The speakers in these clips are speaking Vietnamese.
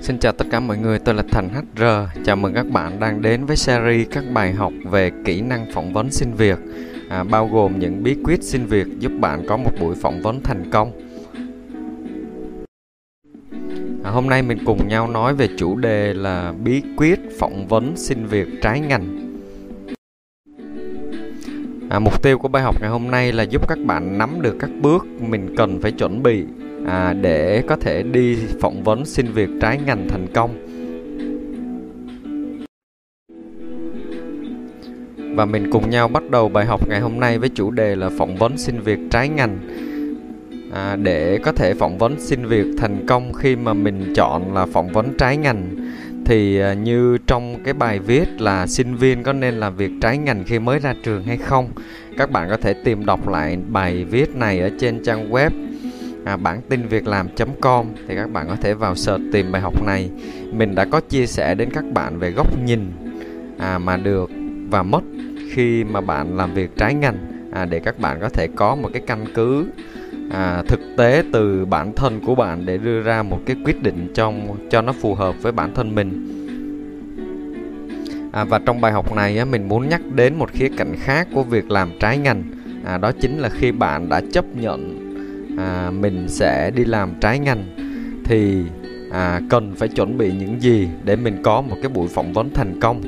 Xin chào tất cả mọi người, tôi là Thành HR. Chào mừng các bạn đang đến với series các bài học về kỹ năng phỏng vấn xin việc, à, bao gồm những bí quyết xin việc giúp bạn có một buổi phỏng vấn thành công. À, hôm nay mình cùng nhau nói về chủ đề là bí quyết phỏng vấn xin việc trái ngành. À, mục tiêu của bài học ngày hôm nay là giúp các bạn nắm được các bước mình cần phải chuẩn bị à, để có thể đi phỏng vấn xin việc trái ngành thành công. Và mình cùng nhau bắt đầu bài học ngày hôm nay với chủ đề là phỏng vấn xin việc trái ngành. À, để có thể phỏng vấn xin việc thành công khi mà mình chọn là phỏng vấn trái ngành thì à, như trong cái bài viết là sinh viên có nên làm việc trái ngành khi mới ra trường hay không? Các bạn có thể tìm đọc lại bài viết này ở trên trang web à, bản tin việc làm.com thì các bạn có thể vào search tìm bài học này. Mình đã có chia sẻ đến các bạn về góc nhìn à, mà được và mất khi mà bạn làm việc trái ngành à, để các bạn có thể có một cái căn cứ à, thực tế từ bản thân của bạn để đưa ra một cái quyết định trong cho nó phù hợp với bản thân mình. À, và trong bài học này á, mình muốn nhắc đến một khía cạnh khác của việc làm trái ngành. À, đó chính là khi bạn đã chấp nhận à, mình sẽ đi làm trái ngành thì à, cần phải chuẩn bị những gì để mình có một cái buổi phỏng vấn thành công.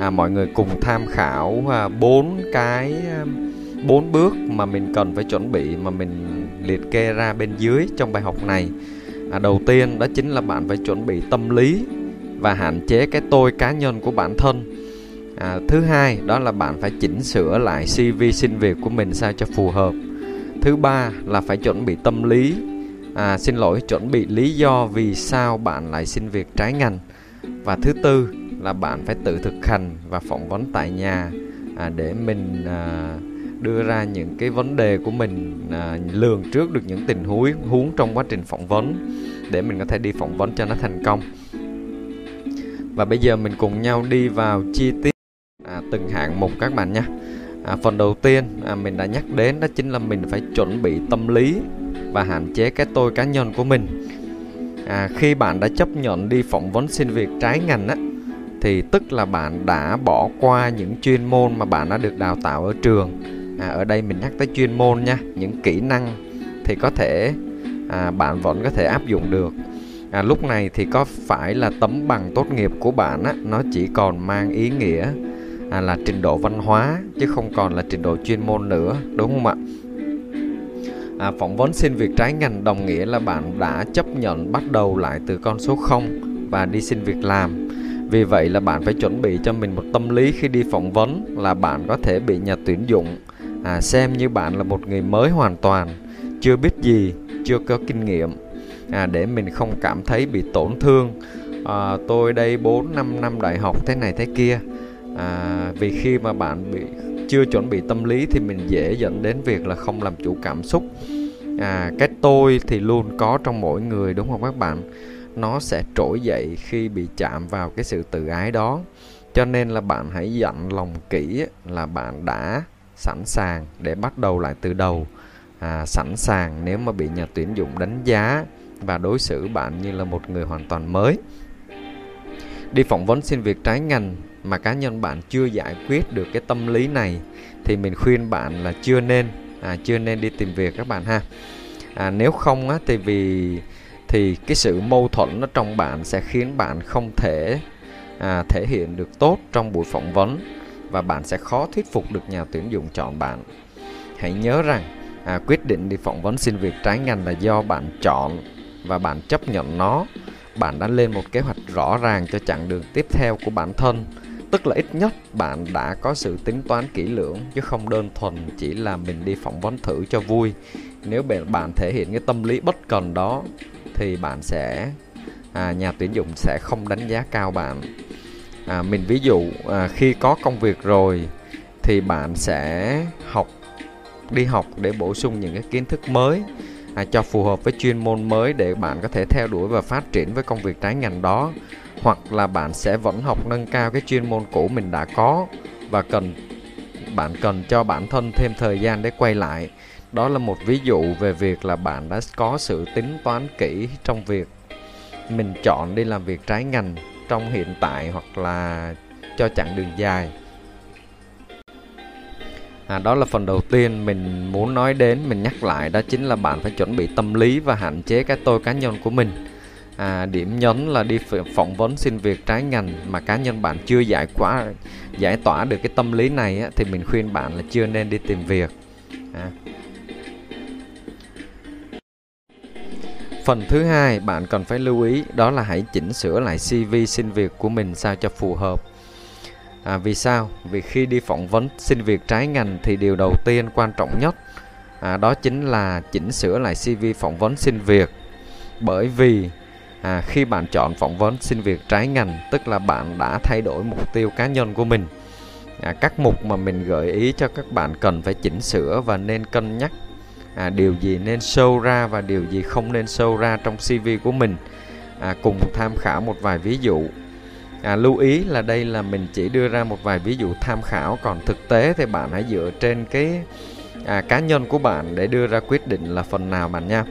À, mọi người cùng tham khảo à, bốn à, cái bốn bước mà mình cần phải chuẩn bị mà mình liệt kê ra bên dưới trong bài học này. À, đầu tiên đó chính là bạn phải chuẩn bị tâm lý và hạn chế cái tôi cá nhân của bản thân. À, thứ hai đó là bạn phải chỉnh sửa lại cv xin việc của mình sao cho phù hợp. Thứ ba là phải chuẩn bị tâm lý. À, xin lỗi chuẩn bị lý do vì sao bạn lại xin việc trái ngành. Và thứ tư là bạn phải tự thực hành và phỏng vấn tại nhà à, để mình à, đưa ra những cái vấn đề của mình à, lường trước được những tình huống huống trong quá trình phỏng vấn để mình có thể đi phỏng vấn cho nó thành công. Và bây giờ mình cùng nhau đi vào chi tiết à, từng hạng mục các bạn nhé à, phần đầu tiên à, mình đã nhắc đến đó chính là mình phải chuẩn bị tâm lý và hạn chế cái tôi cá nhân của mình. À, khi bạn đã chấp nhận đi phỏng vấn xin việc trái ngành á thì tức là bạn đã bỏ qua những chuyên môn mà bạn đã được đào tạo ở trường à, ở đây mình nhắc tới chuyên môn nha những kỹ năng thì có thể à, bạn vẫn có thể áp dụng được. À, lúc này thì có phải là tấm bằng tốt nghiệp của bạn á nó chỉ còn mang ý nghĩa à, là trình độ văn hóa chứ không còn là trình độ chuyên môn nữa đúng không ạ? À, phỏng vấn xin việc trái ngành đồng nghĩa là bạn đã chấp nhận bắt đầu lại từ con số 0 và đi xin việc làm. Vì vậy là bạn phải chuẩn bị cho mình một tâm lý khi đi phỏng vấn là bạn có thể bị nhà tuyển dụng à, xem như bạn là một người mới hoàn toàn chưa biết gì chưa có kinh nghiệm. À, để mình không cảm thấy bị tổn thương. À, tôi đây 4 5 năm đại học thế này thế kia. À, vì khi mà bạn bị chưa chuẩn bị tâm lý thì mình dễ dẫn đến việc là không làm chủ cảm xúc. À, cái tôi thì luôn có trong mỗi người đúng không các bạn? Nó sẽ trỗi dậy khi bị chạm vào cái sự tự ái đó. Cho nên là bạn hãy dặn lòng kỹ là bạn đã sẵn sàng để bắt đầu lại từ đầu. À, sẵn sàng nếu mà bị nhà tuyển dụng đánh giá và đối xử bạn như là một người hoàn toàn mới. Đi phỏng vấn xin việc trái ngành mà cá nhân bạn chưa giải quyết được cái tâm lý này thì mình khuyên bạn là chưa nên à, chưa nên đi tìm việc các bạn ha. À, nếu không á, thì vì thì cái sự mâu thuẫn nó trong bạn sẽ khiến bạn không thể à, thể hiện được tốt trong buổi phỏng vấn và bạn sẽ khó thuyết phục được nhà tuyển dụng chọn bạn. Hãy nhớ rằng à, quyết định đi phỏng vấn xin việc trái ngành là do bạn chọn và bạn chấp nhận nó. Bạn đã lên một kế hoạch rõ ràng cho chặng đường tiếp theo của bản thân tức là ít nhất bạn đã có sự tính toán kỹ lưỡng chứ không đơn thuần chỉ là mình đi phỏng vấn thử cho vui. Nếu bạn thể hiện cái tâm lý bất cần đó thì bạn sẽ à, nhà tuyển dụng sẽ không đánh giá cao bạn à, mình ví dụ à, khi có công việc rồi thì bạn sẽ học đi học để bổ sung những cái kiến thức mới à, cho phù hợp với chuyên môn mới để bạn có thể theo đuổi và phát triển với công việc trái ngành đó. Hoặc là bạn sẽ vẫn học nâng cao cái chuyên môn cũ mình đã có và cần bạn cần cho bản thân thêm thời gian để quay lại. Đó là một ví dụ về việc là bạn đã có sự tính toán kỹ trong việc mình chọn đi làm việc trái ngành trong hiện tại hoặc là cho chặng đường dài à, đó là phần đầu tiên mình muốn nói đến mình nhắc lại đó chính là bạn phải chuẩn bị tâm lý và hạn chế cái tôi cá nhân của mình à, điểm nhấn là đi phỏng vấn xin việc trái ngành mà cá nhân bạn chưa giải quá giải tỏa được cái tâm lý này á, thì mình khuyên bạn là chưa nên đi tìm việc à. Phần thứ hai bạn cần phải lưu ý đó là hãy chỉnh sửa lại CV xin việc của mình sao cho phù hợp. À, vì sao? Vì khi đi phỏng vấn xin việc trái ngành thì điều đầu tiên quan trọng nhất à, đó chính là chỉnh sửa lại CV phỏng vấn xin việc. Bởi vì à, khi bạn chọn phỏng vấn xin việc trái ngành tức là bạn đã thay đổi mục tiêu cá nhân của mình. À, các mục mà mình gợi ý cho các bạn cần phải chỉnh sửa và nên cân nhắc à, điều gì nên show ra và điều gì không nên show ra trong CV của mình? À, cùng tham khảo một vài ví dụ. À, lưu ý là đây là mình chỉ đưa ra một vài ví dụ tham khảo còn thực tế thì bạn hãy dựa trên cái à, cá nhân của bạn để đưa ra quyết định là phần nào bạn nha.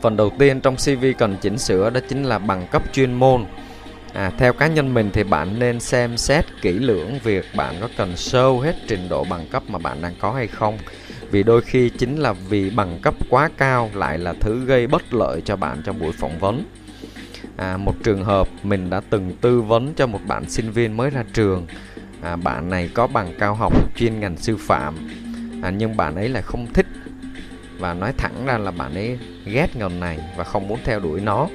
Phần đầu tiên trong CV cần chỉnh sửa đó chính là bằng cấp chuyên môn. À, theo cá nhân mình thì bạn nên xem xét kỹ lưỡng việc bạn có cần show hết trình độ bằng cấp mà bạn đang có hay không vì đôi khi chính là vì bằng cấp quá cao lại là thứ gây bất lợi cho bạn trong buổi phỏng vấn. À, một trường hợp mình đã từng tư vấn cho một bạn sinh viên mới ra trường. À, bạn này có bằng cao học chuyên ngành sư phạm. À, nhưng bạn ấy lại không thích và nói thẳng ra là bạn ấy ghét ngành này và không muốn theo đuổi nó.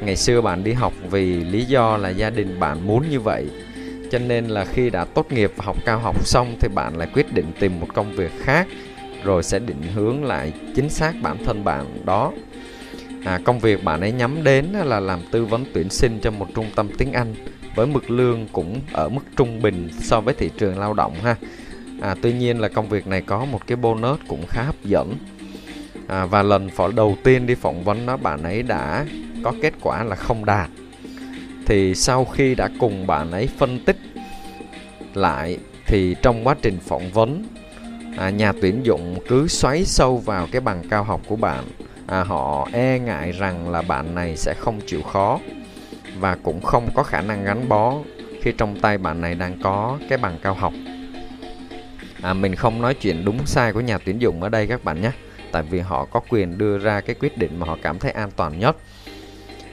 Ngày xưa bạn đi học vì lý do là gia đình bạn muốn như vậy cho nên là khi đã tốt nghiệp và học cao học xong thì bạn lại quyết định tìm một công việc khác rồi sẽ định hướng lại chính xác bản thân bạn đó. À, công việc bạn ấy nhắm đến là làm tư vấn tuyển sinh cho một trung tâm tiếng Anh với mức lương cũng ở mức trung bình so với thị trường lao động ha. À, tuy nhiên là công việc này có một cái bonus cũng khá hấp dẫn. À, và lần phỏng đầu tiên đi phỏng vấn đó bạn ấy đã có kết quả là không đạt. Thì sau khi đã cùng bạn ấy phân tích lại thì trong quá trình phỏng vấn à, nhà tuyển dụng cứ xoáy sâu vào cái bằng cao học của bạn. À, họ e ngại rằng là bạn này sẽ không chịu khó và cũng không có khả năng gắn bó khi trong tay bạn này đang có cái bằng cao học. À, mình không nói chuyện đúng sai của nhà tuyển dụng ở đây các bạn nhé tại vì họ có quyền đưa ra cái quyết định mà họ cảm thấy an toàn nhất.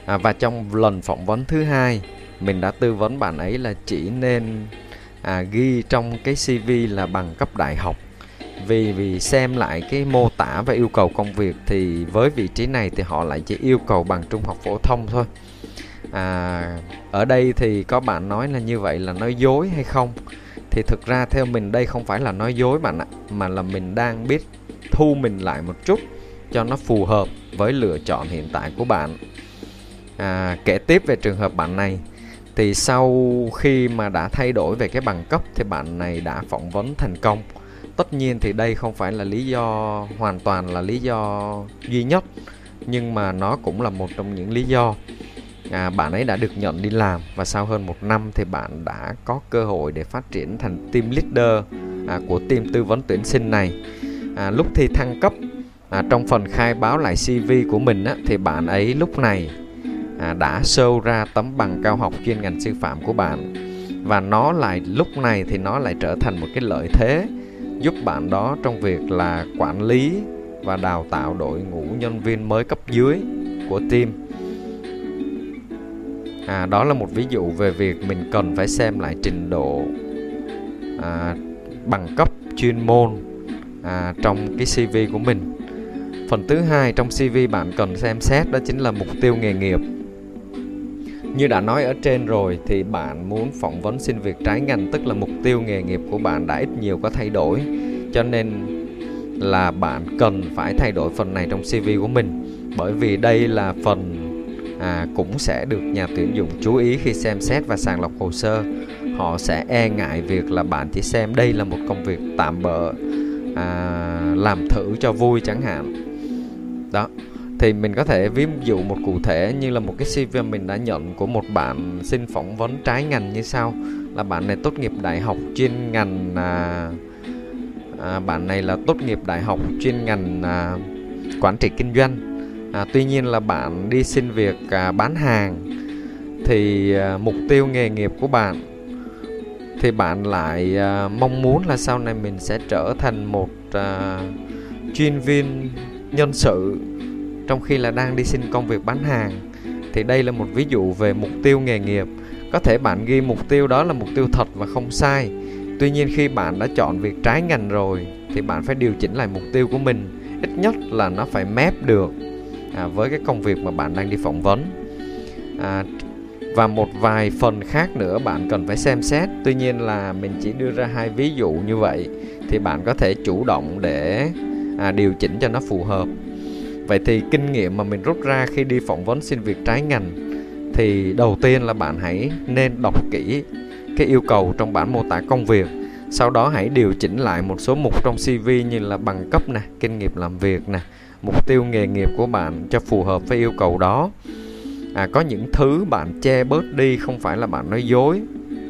À, và trong lần phỏng vấn thứ hai mình đã tư vấn bạn ấy là chỉ nên à, ghi trong cái CV là bằng cấp đại học vì vì xem lại cái mô tả và yêu cầu công việc thì với vị trí này thì họ lại chỉ yêu cầu bằng trung học phổ thông thôi. À, ở đây thì có bạn nói là như vậy là nói dối hay không? Thì thực ra theo mình đây không phải là nói dối bạn ạ mà là mình đang biết thu mình lại một chút cho nó phù hợp với lựa chọn hiện tại của bạn. À, kể tiếp về trường hợp bạn này thì sau khi mà đã thay đổi về cái bằng cấp thì bạn này đã phỏng vấn thành công tất nhiên thì đây không phải là lý do hoàn toàn là lý do duy nhất nhưng mà nó cũng là một trong những lý do à, bạn ấy đã được nhận đi làm. Và sau hơn một năm thì bạn đã có cơ hội để phát triển thành team leader à, của team tư vấn tuyển sinh này. À, lúc thi thăng cấp à, trong phần khai báo lại CV của mình á, thì bạn ấy lúc này à, đã show ra tấm bằng cao học chuyên ngành sư phạm của bạn. Và nó lại lúc này thì nó lại trở thành một cái lợi thế giúp bạn đó trong việc là quản lý và đào tạo đội ngũ nhân viên mới cấp dưới của team. À, đó là một ví dụ về việc mình cần phải xem lại trình độ à, bằng cấp chuyên môn à, trong cái CV của mình. Phần thứ hai trong CV bạn cần xem xét đó chính là mục tiêu nghề nghiệp như đã nói ở trên rồi thì bạn muốn phỏng vấn xin việc trái ngành tức là mục tiêu nghề nghiệp của bạn đã ít nhiều có thay đổi. Cho nên là bạn cần phải thay đổi phần này trong CV của mình. Bởi vì đây là phần à, cũng sẽ được nhà tuyển dụng chú ý khi xem xét và sàng lọc hồ sơ. Họ sẽ e ngại việc là bạn chỉ xem đây là một công việc tạm bợ à, làm thử cho vui chẳng hạn. Đó thì mình có thể ví dụ một cụ thể như là một cái CV mình đã nhận của một bạn xin phỏng vấn trái ngành như sau. Là bạn này tốt nghiệp đại học chuyên ngành à, à, bạn này là tốt nghiệp đại học chuyên ngành à, quản trị kinh doanh. À, tuy nhiên là bạn đi xin việc à, bán hàng. Thì à, mục tiêu nghề nghiệp của bạn thì bạn lại à, mong muốn là sau này mình sẽ trở thành một à, chuyên viên nhân sự trong khi là đang đi xin công việc bán hàng. Thì đây là một ví dụ về mục tiêu nghề nghiệp. Có thể bạn ghi mục tiêu đó là mục tiêu thật và không sai. Tuy nhiên khi bạn đã chọn việc trái ngành rồi thì bạn phải điều chỉnh lại mục tiêu của mình. Ít nhất là nó phải mép được à, với cái công việc mà bạn đang đi phỏng vấn. À, và một vài phần khác nữa bạn cần phải xem xét. Tuy nhiên là mình chỉ đưa ra hai ví dụ như vậy thì bạn có thể chủ động để à, điều chỉnh cho nó phù hợp vậy thì kinh nghiệm mà mình rút ra khi đi phỏng vấn xin việc trái ngành thì đầu tiên là bạn hãy nên đọc kỹ cái yêu cầu trong bản mô tả công việc. Sau đó hãy điều chỉnh lại một số mục trong CV như là bằng cấp nè kinh nghiệm làm việc nè mục tiêu nghề nghiệp của bạn cho phù hợp với yêu cầu đó. À, có những thứ bạn che bớt đi không phải là bạn nói dối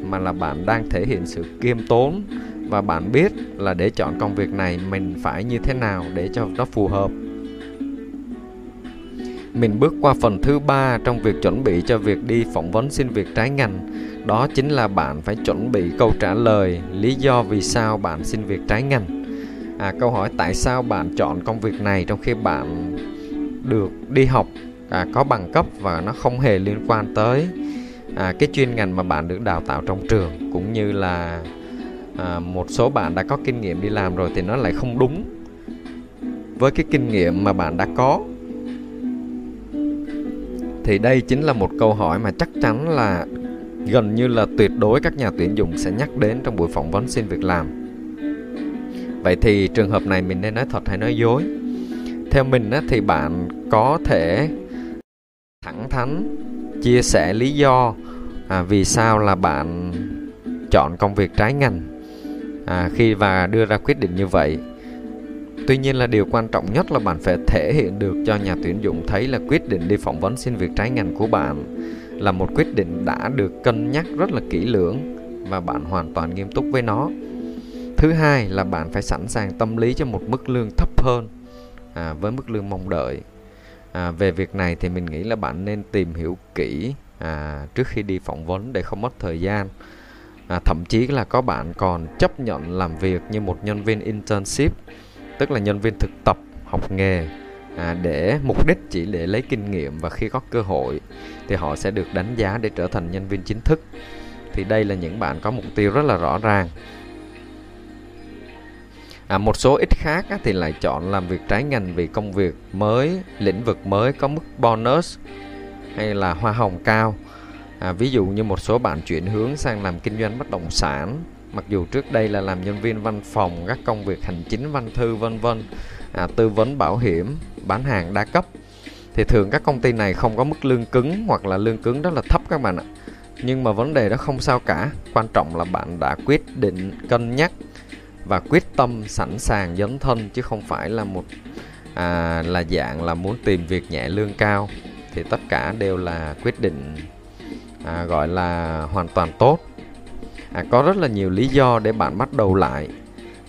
mà là bạn đang thể hiện sự kiêm tốn. Và bạn biết là để chọn công việc này mình phải như thế nào để cho nó phù hợp mình bước qua phần thứ ba trong việc chuẩn bị cho việc đi phỏng vấn xin việc trái ngành. Đó chính là bạn phải chuẩn bị câu trả lời lý do vì sao bạn xin việc trái ngành. À, câu hỏi tại sao bạn chọn công việc này trong khi bạn được đi học à, có bằng cấp và nó không hề liên quan tới à, cái chuyên ngành mà bạn được đào tạo trong trường cũng như là à, một số bạn đã có kinh nghiệm đi làm rồi thì nó lại không đúng với cái kinh nghiệm mà bạn đã có thì đây chính là một câu hỏi mà chắc chắn là gần như là tuyệt đối các nhà tuyển dụng sẽ nhắc đến trong buổi phỏng vấn xin việc làm. Vậy thì trường hợp này mình nên nói thật hay nói dối? Theo mình á, thì bạn có thể thẳng thắn chia sẻ lý do à, vì sao là bạn chọn công việc trái ngành à, khi và đưa ra quyết định như vậy tuy nhiên là điều quan trọng nhất là bạn phải thể hiện được cho nhà tuyển dụng thấy là quyết định đi phỏng vấn xin việc trái ngành của bạn là một quyết định đã được cân nhắc rất là kỹ lưỡng và bạn hoàn toàn nghiêm túc với nó. Thứ hai là bạn phải sẵn sàng tâm lý cho một mức lương thấp hơn à, với mức lương mong đợi. À, về việc này thì mình nghĩ là bạn nên tìm hiểu kỹ à, trước khi đi phỏng vấn để không mất thời gian. À, thậm chí là có bạn còn chấp nhận làm việc như một nhân viên internship tức là nhân viên thực tập học nghề à, để mục đích chỉ để lấy kinh nghiệm và khi có cơ hội thì họ sẽ được đánh giá để trở thành nhân viên chính thức. Thì đây là những bạn có mục tiêu rất là rõ ràng. À, một số ít khác á, thì lại chọn làm việc trái ngành vì công việc mới lĩnh vực mới có mức bonus hay là hoa hồng cao. À, ví dụ như một số bạn chuyển hướng sang làm kinh doanh bất động sản mặc dù trước đây là làm nhân viên văn phòng các công việc hành chính văn thư vân vân à, tư vấn bảo hiểm bán hàng đa cấp thì thường các công ty này không có mức lương cứng hoặc là lương cứng rất là thấp các bạn ạ. Nhưng mà vấn đề đó không sao cả quan trọng là bạn đã quyết định cân nhắc và quyết tâm sẵn sàng dấn thân chứ không phải là một à, là dạng là muốn tìm việc nhẹ lương cao. Thì tất cả đều là quyết định à, gọi là hoàn toàn tốt à, có rất là nhiều lý do để bạn bắt đầu lại.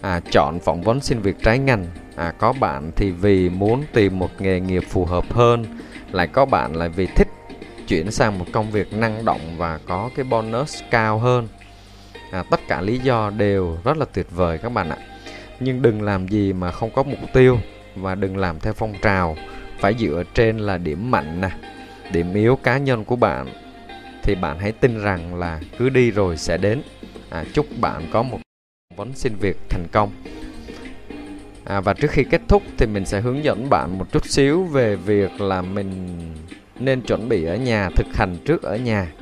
À, chọn phỏng vấn xin việc trái ngành. À, có bạn thì vì muốn tìm một nghề nghiệp phù hợp hơn lại có bạn lại vì thích chuyển sang một công việc năng động và có cái bonus cao hơn. À, tất cả lý do đều rất là tuyệt vời các bạn ạ. Nhưng đừng làm gì mà không có mục tiêu và đừng làm theo phong trào. Phải dựa trên là điểm mạnh nè điểm yếu cá nhân của bạn. Thì bạn hãy tin rằng là cứ đi rồi sẽ đến à, chúc bạn có một vấn xin việc thành công. À, và trước khi kết thúc thì mình sẽ hướng dẫn bạn một chút xíu về việc là mình nên chuẩn bị ở nhà thực hành trước ở nhà.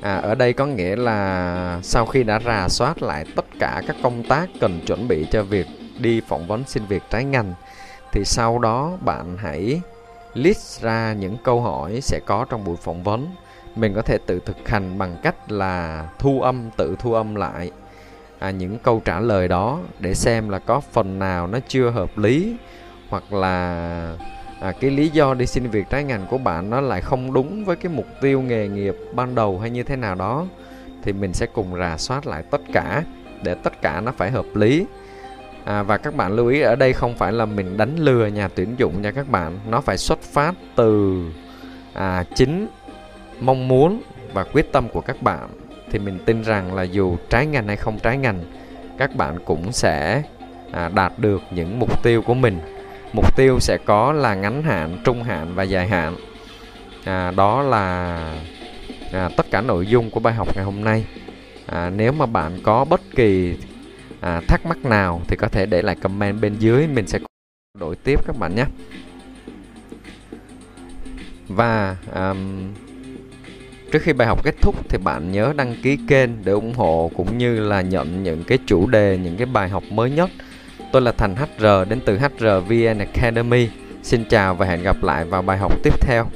À, ở đây có nghĩa là sau khi đã rà soát lại tất cả các công tác cần chuẩn bị cho việc đi phỏng vấn xin việc trái ngành thì sau đó bạn hãy list ra những câu hỏi sẽ có trong buổi phỏng vấn mình có thể tự thực hành bằng cách là thu âm tự thu âm lại à, những câu trả lời đó để xem là có phần nào nó chưa hợp lý hoặc là à, cái lý do đi xin việc trái ngành của bạn nó lại không đúng với cái mục tiêu nghề nghiệp ban đầu hay như thế nào đó thì mình sẽ cùng rà soát lại tất cả để tất cả nó phải hợp lý. À, và các bạn lưu ý ở đây không phải là mình đánh lừa nhà tuyển dụng nha các bạn. Nó phải xuất phát từ à, chính mong muốn và quyết tâm của các bạn thì mình tin rằng là dù trái ngành hay không trái ngành các bạn cũng sẽ à, đạt được những mục tiêu của mình. Mục tiêu sẽ có là ngắn hạn trung hạn và dài hạn. À, đó là à, tất cả nội dung của bài học ngày hôm nay. À, nếu mà bạn có bất kỳ à, thắc mắc nào thì có thể để lại comment bên dưới mình sẽ đổi tiếp các bạn nhé. Và um, trước khi bài học kết thúc thì bạn nhớ đăng ký kênh để ủng hộ cũng như là nhận những cái chủ đề, những cái bài học mới nhất. Tôi là thành HR đến từ HR VN Academy. Xin chào và hẹn gặp lại vào bài học tiếp theo.